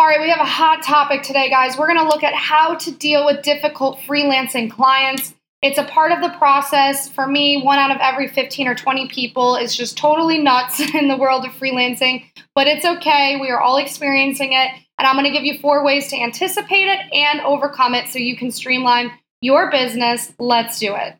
All right, we have a hot topic today, guys. We're going to look at how to deal with difficult freelancing clients. It's a part of the process. For me, one out of every 15 or 20 people is just totally nuts in the world of freelancing, but it's okay. We are all experiencing it. And I'm going to give you four ways to anticipate it and overcome it so you can streamline your business. Let's do it.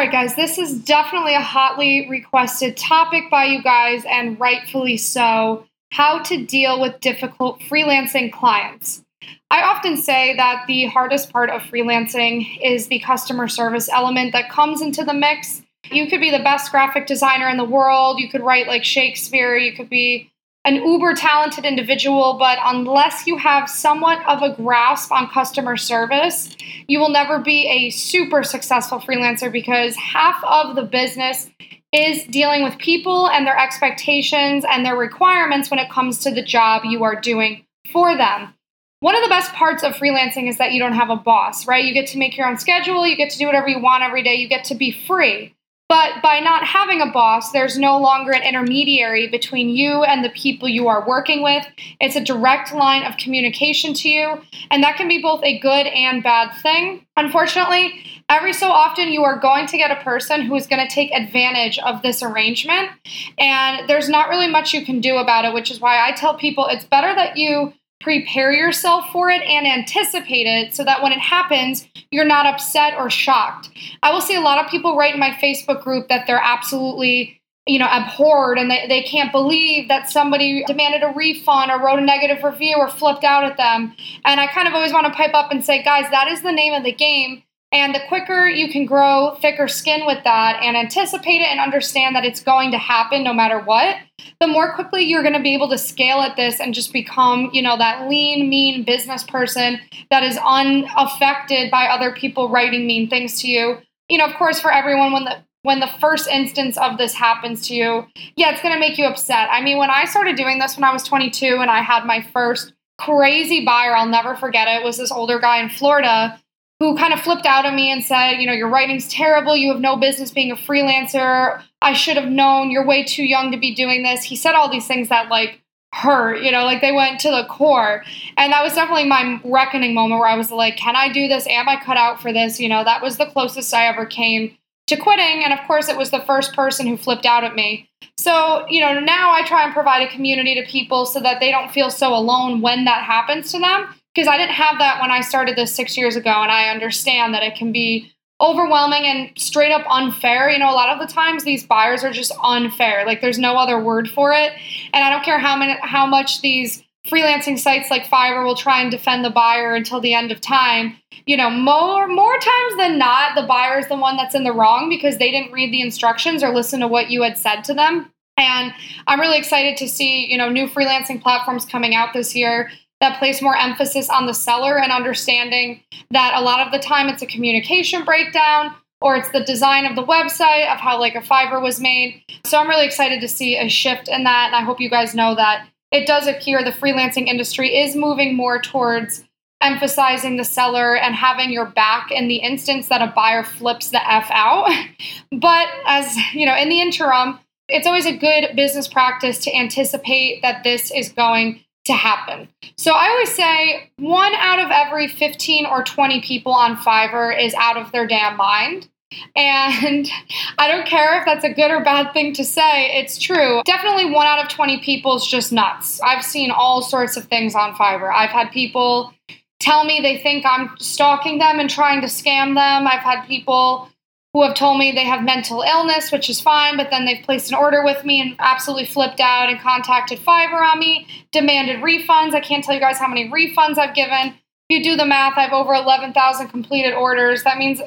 Right, guys, this is definitely a hotly requested topic by you guys, and rightfully so how to deal with difficult freelancing clients. I often say that the hardest part of freelancing is the customer service element that comes into the mix. You could be the best graphic designer in the world, you could write like Shakespeare, you could be an uber talented individual, but unless you have somewhat of a grasp on customer service, you will never be a super successful freelancer because half of the business is dealing with people and their expectations and their requirements when it comes to the job you are doing for them. One of the best parts of freelancing is that you don't have a boss, right? You get to make your own schedule, you get to do whatever you want every day, you get to be free. But by not having a boss, there's no longer an intermediary between you and the people you are working with. It's a direct line of communication to you, and that can be both a good and bad thing. Unfortunately, every so often you are going to get a person who is going to take advantage of this arrangement, and there's not really much you can do about it, which is why I tell people it's better that you prepare yourself for it and anticipate it so that when it happens, you're not upset or shocked. I will see a lot of people write in my Facebook group that they're absolutely you know abhorred and they, they can't believe that somebody demanded a refund or wrote a negative review or flipped out at them and i kind of always want to pipe up and say guys that is the name of the game and the quicker you can grow thicker skin with that and anticipate it and understand that it's going to happen no matter what, the more quickly you're going to be able to scale at this and just become, you know, that lean, mean business person that is unaffected by other people writing mean things to you. You know, of course, for everyone, when the when the first instance of this happens to you, yeah, it's going to make you upset. I mean, when I started doing this when I was 22 and I had my first crazy buyer, I'll never forget it, was this older guy in Florida who kind of flipped out at me and said, you know, your writing's terrible. You have no business being a freelancer. I should have known. You're way too young to be doing this. He said all these things that like hurt, you know, like they went to the core. And that was definitely my reckoning moment where I was like, can I do this? Am I cut out for this? You know, that was the closest I ever came to quitting. And of course, it was the first person who flipped out at me. So, you know, now I try and provide a community to people so that they don't feel so alone when that happens to them because I didn't have that when I started this six years ago, and I understand that it can be overwhelming and straight up unfair. You know, a lot of the times these buyers are just unfair. Like there's no other word for it. And I don't care how many how much these freelancing sites like Fiverr will try and defend the buyer until the end of time. You know, more more times than not, the buyer is the one that's in the wrong because they didn't read the instructions or listen to what you had said to them. And I'm really excited to see, you know, new freelancing platforms coming out this year that place more emphasis on the seller and understanding that a lot of the time it's a communication breakdown or it's the design of the website of how like a Fiverr was made. So I'm really excited to see a shift in that and I hope you guys know that it does appear the freelancing industry is moving more towards emphasizing the seller and having your back in the instance that a buyer flips the F out. but as you know, in the interim, it's always a good business practice to anticipate that this is going to happen. So I always say one out of every 15 or 20 people on Fiverr is out of their damn mind. And I don't care if that's a good or bad thing to say, it's true. Definitely one out of 20 people is just nuts. I've seen all sorts of things on Fiverr. I've had people tell me they think I'm stalking them and trying to scam them. I've had people who have told me they have mental illness, which is fine, but then they've placed an order with me and absolutely flipped out and contacted Fiverr on me, demanded refunds. I can't tell you guys how many refunds I've given. If you do the math, I have over 11,000 completed orders. That means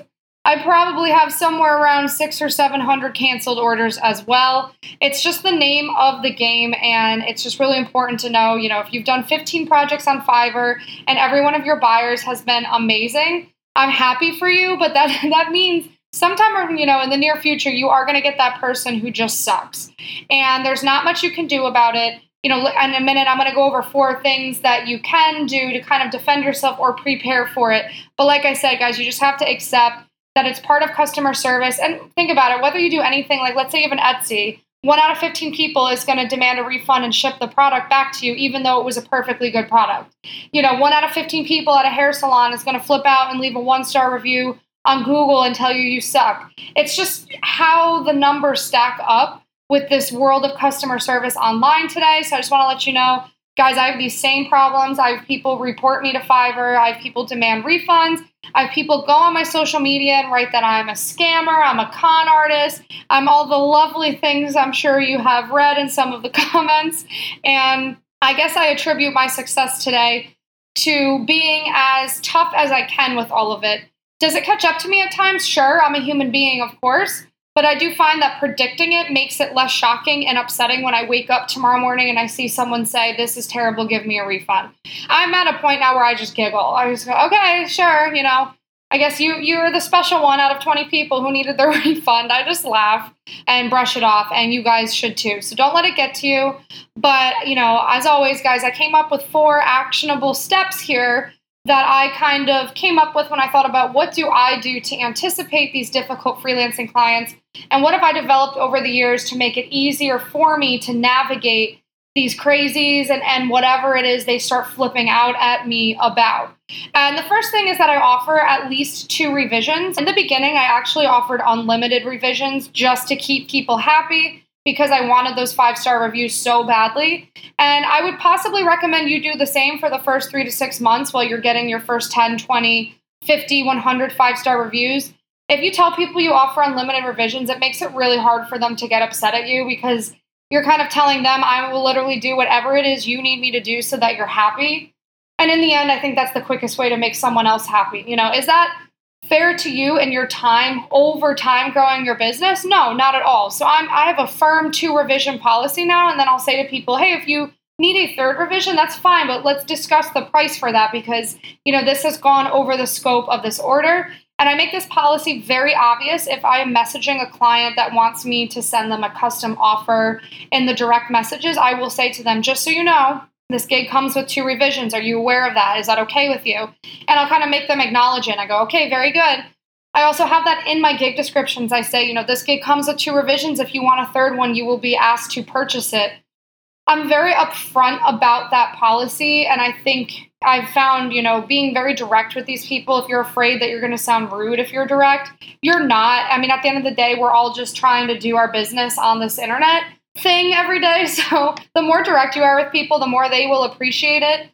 I probably have somewhere around six or 700 canceled orders as well. It's just the name of the game, and it's just really important to know, you know, if you've done 15 projects on Fiverr and every one of your buyers has been amazing, I'm happy for you, but that that means sometime you know in the near future you are going to get that person who just sucks. And there's not much you can do about it. You know in a minute i'm going to go over four things that you can do to kind of defend yourself or prepare for it. But like i said guys you just have to accept that it's part of customer service. And think about it whether you do anything like let's say you have an etsy one out of 15 people is going to demand a refund and ship the product back to you, even though it was a perfectly good product. You know, one out of 15 people at a hair salon is going to flip out and leave a one star review on Google and tell you you suck. It's just how the numbers stack up with this world of customer service online today. So I just want to let you know, guys, I have these same problems. I have people report me to Fiverr, I have people demand refunds. I have people go on my social media and write that I'm a scammer, I'm a con artist, I'm all the lovely things I'm sure you have read in some of the comments. And I guess I attribute my success today to being as tough as I can with all of it. Does it catch up to me at times? Sure, I'm a human being, of course. But I do find that predicting it makes it less shocking and upsetting when I wake up tomorrow morning and I see someone say, This is terrible, give me a refund. I'm at a point now where I just giggle. I just go, Okay, sure, you know, I guess you you're the special one out of 20 people who needed the refund. I just laugh and brush it off, and you guys should too. So don't let it get to you. But, you know, as always, guys, I came up with four actionable steps here that I kind of came up with when I thought about what do I do to anticipate these difficult freelancing clients and what have I developed over the years to make it easier for me to navigate these crazies and, and whatever it is they start flipping out at me about. And the first thing is that I offer at least two revisions. In the beginning, I actually offered unlimited revisions just to keep people happy because I wanted those five star reviews so badly. And I would possibly recommend you do the same for the first three to six months while you're getting your first 10, 20, 50, 100 five star reviews. If you tell people you offer unlimited revisions, it makes it really hard for them to get upset at you because you're kind of telling them, I will literally do whatever it is you need me to do so that you're happy. And in the end, I think that's the quickest way to make someone else happy. You know, is that fair to you and your time over time growing your business? No, not at all. So I'm I have a firm two revision policy now, and then I'll say to people, hey, if you need a third revision, that's fine, but let's discuss the price for that because you know this has gone over the scope of this order. And I make this policy very obvious if I am messaging a client that wants me to send them a custom offer in the direct messages, I will say to them, just so you know, this gig comes with two revisions. Are you aware of that? Is that okay with you? And I'll kind of make them acknowledge it. I go, okay, very good. I also have that in my gig descriptions. I say, you know, this gig comes with two revisions. If you want a third one, you will be asked to purchase it. I'm very upfront about that policy. And I think I've found, you know, being very direct with these people, if you're afraid that you're going to sound rude if you're direct, you're not. I mean, at the end of the day, we're all just trying to do our business on this internet thing every day. So the more direct you are with people, the more they will appreciate it.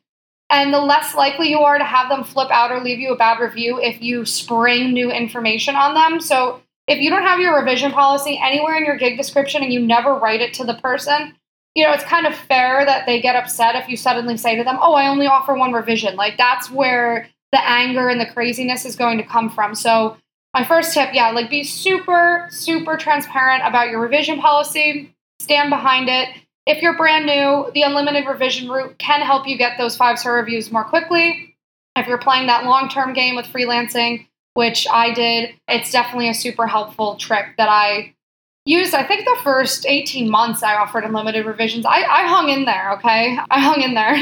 And the less likely you are to have them flip out or leave you a bad review if you spring new information on them. So if you don't have your revision policy anywhere in your gig description and you never write it to the person, you know, it's kind of fair that they get upset if you suddenly say to them, Oh, I only offer one revision. Like that's where the anger and the craziness is going to come from. So, my first tip, yeah, like be super, super transparent about your revision policy stand behind it. If you're brand new, the unlimited revision route can help you get those five star reviews more quickly. If you're playing that long term game with freelancing, which I did, it's definitely a super helpful trick that I used. I think the first 18 months I offered unlimited revisions. I, I hung in there, okay? I hung in there.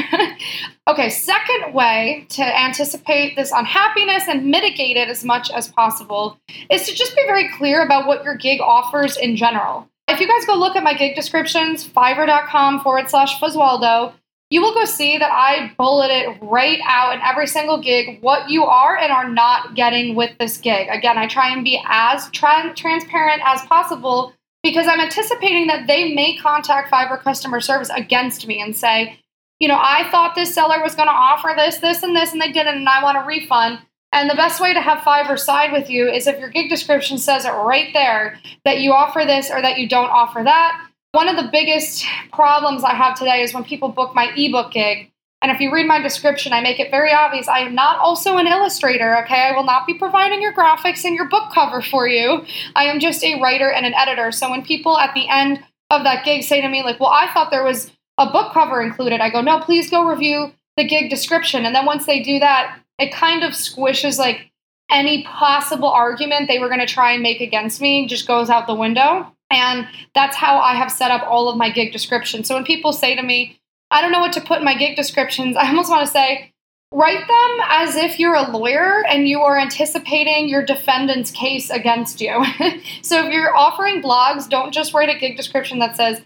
okay, second way to anticipate this unhappiness and mitigate it as much as possible is to just be very clear about what your gig offers in general. If you guys go look at my gig descriptions, fiverr.com forward slash Fasulo, you will go see that I bullet it right out in every single gig what you are and are not getting with this gig. Again, I try and be as tra- transparent as possible because I'm anticipating that they may contact Fiverr customer service against me and say, you know, I thought this seller was going to offer this, this, and this, and they didn't, and I want a refund. And the best way to have Fiverr side with you is if your gig description says it right there that you offer this or that you don't offer that. One of the biggest problems I have today is when people book my ebook gig And if you read my description, I make it very obvious I am not also an illustrator, okay? I will not be providing your graphics and your book cover for you. I am just a writer and an editor. So when people at the end of that gig say to me, like, well, I thought there was a book cover included, I go, no, please go review the gig description. And then once they do that, it kind of squishes like any possible argument they were going to try and make against me just goes out the window. And that's how I have set up all of my gig descriptions. So when people say to me, I don't know what to put in my gig descriptions, I almost want to say, write them as if you're a lawyer and you are anticipating your defendant's case against you. so if you're offering blogs, don't just write a gig description that says,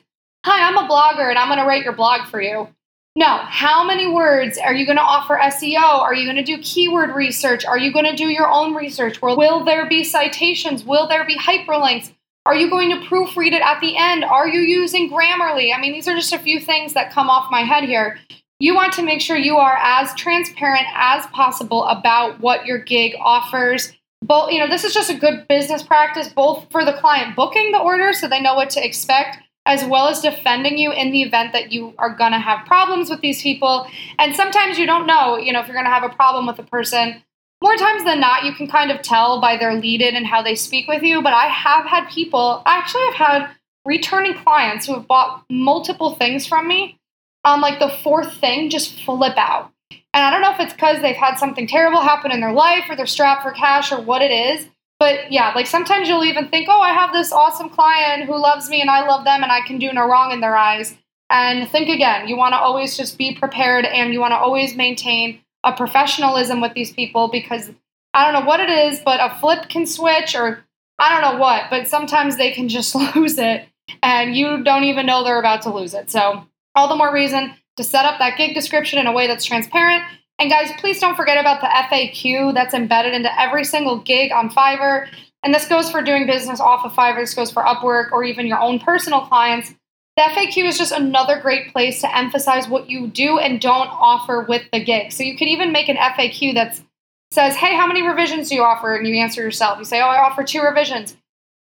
Hi, I'm a blogger and I'm going to write your blog for you. No, how many words are you going to offer SEO? Are you going to do keyword research? Are you going to do your own research? Will there be citations? Will there be hyperlinks? Are you going to proofread it at the end? Are you using Grammarly? I mean, these are just a few things that come off my head here. You want to make sure you are as transparent as possible about what your gig offers. Both, you know, this is just a good business practice, both for the client booking the order so they know what to expect, as well as defending you in the event that you are going to have problems with these people. And sometimes you don't know, you know, if you're going to have a problem with a person. More times than not, you can kind of tell by their lead in and how they speak with you. But I have had people, actually, I actually have had returning clients who have bought multiple things from me. Um, like the fourth thing, just flip out. And I don't know if it's because they've had something terrible happen in their life or they're strapped for cash or what it is. But yeah, like sometimes you'll even think, oh, I have this awesome client who loves me and I love them and I can do no wrong in their eyes. And think again, you want to always just be prepared and you want to always maintain a professionalism with these people because I don't know what it is, but a flip can switch or I don't know what, but sometimes they can just lose it and you don't even know they're about to lose it. So, all the more reason to set up that gig description in a way that's transparent and guys, please don't forget about the FAQ that's embedded into every single gig on Fiverr. And this goes for doing business off of Fiverr, this goes for Upwork or even your own personal clients. The FAQ is just another great place to emphasize what you do and don't offer with the gig. So you could even make an FAQ that says, Hey, how many revisions do you offer? And you answer yourself. You say, Oh, I offer two revisions.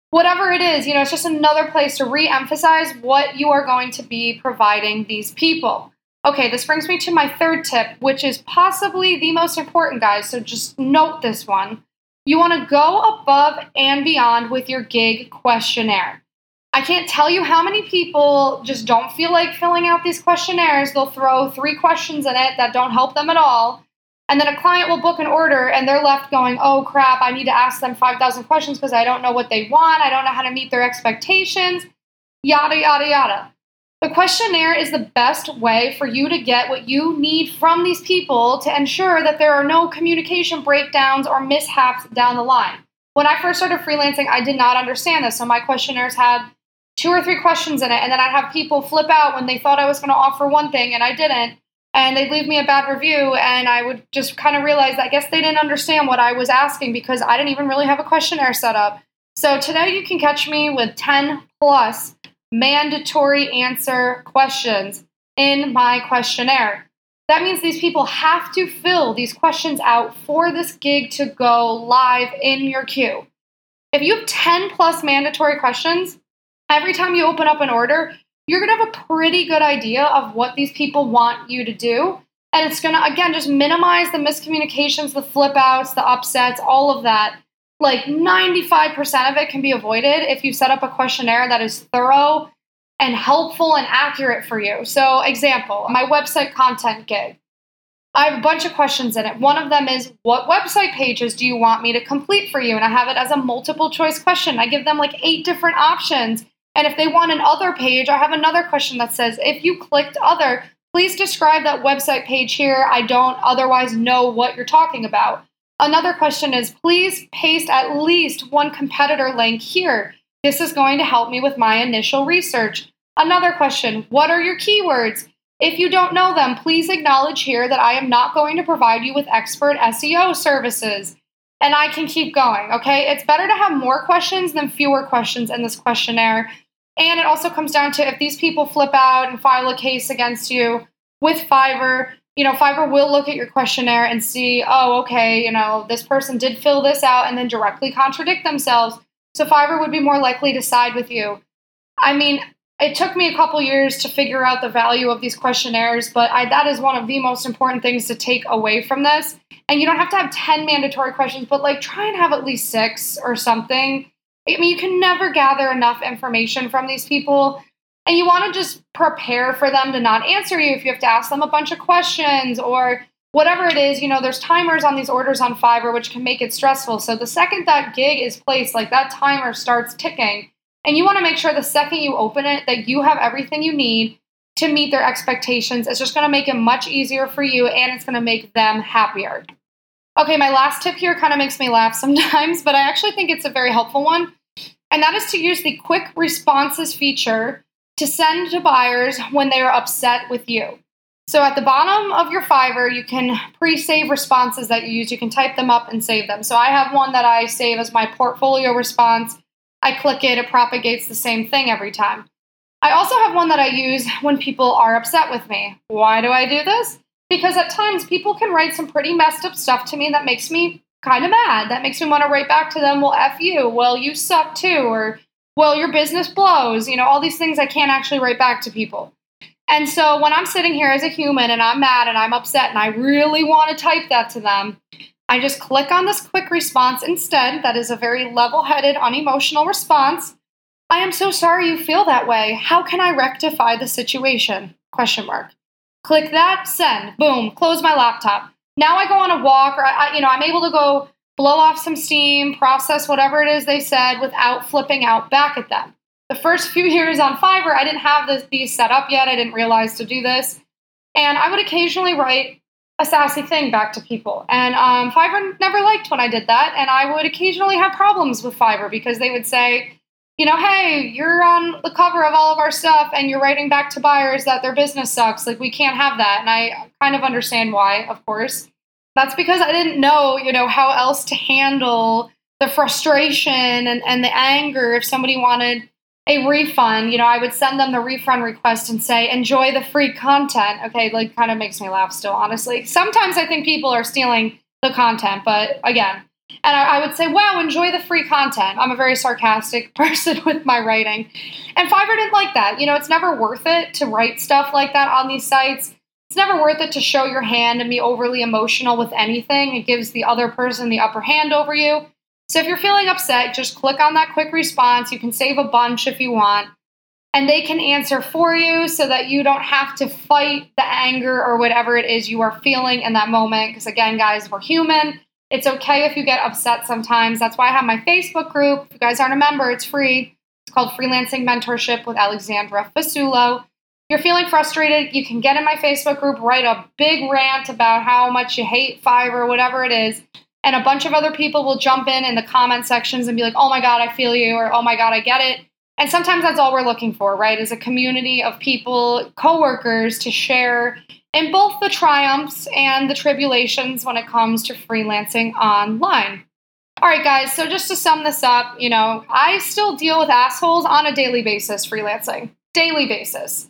Whatever it is, you know, it's just another place to re emphasize what you are going to be providing these people. Okay, this brings me to my third tip, which is possibly the most important, guys. So just note this one. You want to go above and beyond with your gig questionnaire. I can't tell you how many people just don't feel like filling out these questionnaires. They'll throw three questions in it that don't help them at all. And then a client will book an order and they're left going, oh crap, I need to ask them 5,000 questions because I don't know what they want. I don't know how to meet their expectations, yada, yada, yada. The questionnaire is the best way for you to get what you need from these people to ensure that there are no communication breakdowns or mishaps down the line. When I first started freelancing, I did not understand this. So my questionnaires had two or three questions in it, and then I'd have people flip out when they thought I was going to offer one thing and I didn't. And they'd leave me a bad review, and I would just kind of realize I guess they didn't understand what I was asking because I didn't even really have a questionnaire set up. So today you can catch me with 10 plus mandatory answer questions in my questionnaire. That means these people have to fill these questions out for this gig to go live in your queue. If you have 10 plus mandatory questions, every time you open up an order, you're to have a pretty good idea of what these people want you to do. And it's to, again, just minimize the miscommunications, the flip outs, the upsets, all of that like 95% of it can be avoided if you set up a questionnaire that is thorough and helpful and accurate for you. So, example, my website content gig. I have a bunch of questions in it. One of them is, What website pages do you want me to complete for you? And I have it as a multiple choice question. I give them like eight different options. And if they want an other page, I have another question that says, If you clicked other, please describe that website page here. I don't otherwise know what you're talking about. Another question is please paste at least one competitor link here. This is going to help me with my initial research. Another question What are your keywords? If you don't know them, please acknowledge here that I am not going to provide you with expert SEO services. And I can keep going, okay? It's better to have more questions than fewer questions in this questionnaire. And it also comes down to if these people flip out and file a case against you with Fiverr, you know, Fiverr will look at your questionnaire and see, oh, okay, you know, this person did fill this out and then directly contradict themselves. So Fiverr would be more likely to side with you. I mean, it took me a couple years to figure out the value of these questionnaires, but I, that is one of the most important things to take away from this. And you don't have to have 10 mandatory questions, but like try and have at least six or something. I mean, you can never gather enough information from these people. And you want to just prepare for them to not answer you if you have to ask them a bunch of questions or whatever it is. You know, there's timers on these orders on Fiverr, which can make it stressful. So the second that gig is placed, like that timer starts ticking and you want to make sure the second you open it that you have everything you need to meet their expectations. It's just going to make it much easier for you and it's going to make them happier. Okay, my last tip here kind of makes me laugh sometimes, but I actually think it's a very helpful one. And that is to use the quick responses feature to send to buyers when they are upset with you. So at the bottom of your Fiverr, you can pre save responses that you use. You can type them up and save them. So I have one that I save as my portfolio response I click it, it propagates the same thing every time. I also have one that I use when people are upset with me. Why do I do this? Because at times people can write some pretty messed up stuff to me that makes me kind of mad. That makes me want to write back to them, well, F you, well, you suck too, or well, your business blows. You know, all these things I can't actually write back to people. And so when I'm sitting here as a human and I'm mad and I'm upset and I really want to type that to them, I just click on this quick response instead. That is a very level headed, unemotional response. I am so sorry you feel that way. How can I rectify the situation? Question mark. Click that, send, boom, close my laptop. Now I go on a walk, or I, you know, I'm able to go blow off some steam, process whatever it is they said without flipping out back at them. The first few years on Fiverr, I didn't have this, these set up yet. I didn't realize to do this. And I would occasionally write a sassy thing back to people. And um, Fiverr never liked when I did that. And I would occasionally have problems with Fiverr because they would say, you know, hey, you're on the cover of all of our stuff and you're writing back to buyers that their business sucks. Like, we can't have that. And I kind of understand why, of course. That's because I didn't know, you know, how else to handle the frustration and, and the anger if somebody wanted a refund, you know, I would send them the refund request and say, enjoy the free content. Okay, like kind of makes me laugh still, honestly. Sometimes I think people are stealing the content, but again, and I, I, would say, wow, enjoy the free content. I'm a very sarcastic person with my writing. And Fiverr didn't like that. You know, it's never worth it to write stuff like that on these sites. It's never worth it to show your hand and be overly emotional with anything. It gives the other person the upper hand over you. So if you're feeling upset, just click on that quick response. You can save a bunch if you want, and they can answer for you so that you don't have to fight the anger or whatever it is you are feeling in that moment. Because again, guys, we're human. It's okay if you get upset sometimes. That's why I have my Facebook group. If you guys aren't a member, it's free. It's called Freelancing Mentorship with Alexandra Fasulo. You're feeling frustrated, you can get in my Facebook group, write a big rant about how much you hate Fiverr, whatever it is and a bunch of other people will jump in in the comment sections and be like, oh my God, I feel you, or oh my God, I get it. And sometimes that's all we're looking for, right? Is a community of people, coworkers to share in both the triumphs and the tribulations when it comes to freelancing online. All right, guys, so just to sum this up, you know, I still deal with assholes on a daily basis freelancing, daily basis.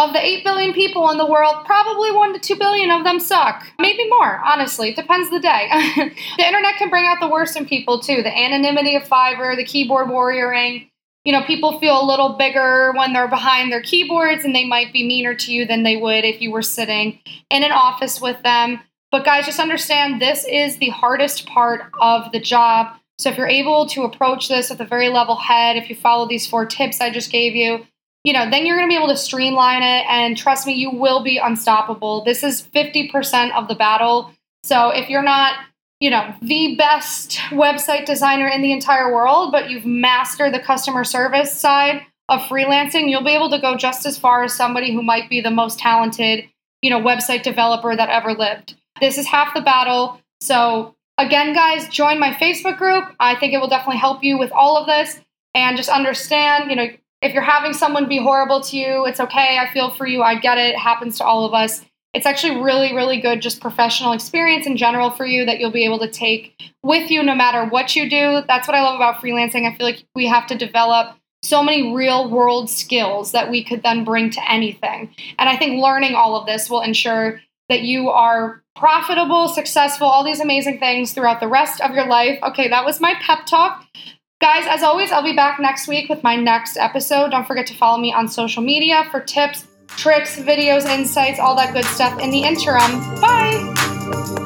Of the 8 billion people in the world, probably 1 to 2 billion of them suck. Maybe more, honestly. It depends the day. the internet can bring out the worst in people, too. The anonymity of Fiverr, the keyboard warrioring. You know, people feel a little bigger when they're behind their keyboards and they might be meaner to you than they would if you were sitting in an office with them. But guys, just understand this is the hardest part of the job. So if you're able to approach this with a very level head, if you follow these four tips I just gave you, you know, then you're going to be able to streamline it. And trust me, you will be unstoppable. This is 50% of the battle. So if you're not, you know, the best website designer in the entire world, but you've mastered the customer service side of freelancing, you'll be able to go just as far as somebody who might be the most talented, you know, website developer that ever lived. This is half the battle. So again, guys, join my Facebook group. I think it will definitely help you with all of this. And just understand, you know, if you're having someone be horrible to you, it's okay. I feel for you. I get it. It happens to all of us. It's actually really, really good, just professional experience in general for you that you'll be able to take with you no matter what you do. That's what I love about freelancing. I feel like we have to develop so many real world skills that we could then bring to anything. And I think learning all of this will ensure that you are profitable, successful, all these amazing things throughout the rest of your life. Okay, that was my pep talk. Guys, as always, I'll be back next week with my next episode. Don't forget to follow me on social media for tips, tricks, videos, insights, all that good stuff in the interim. Bye.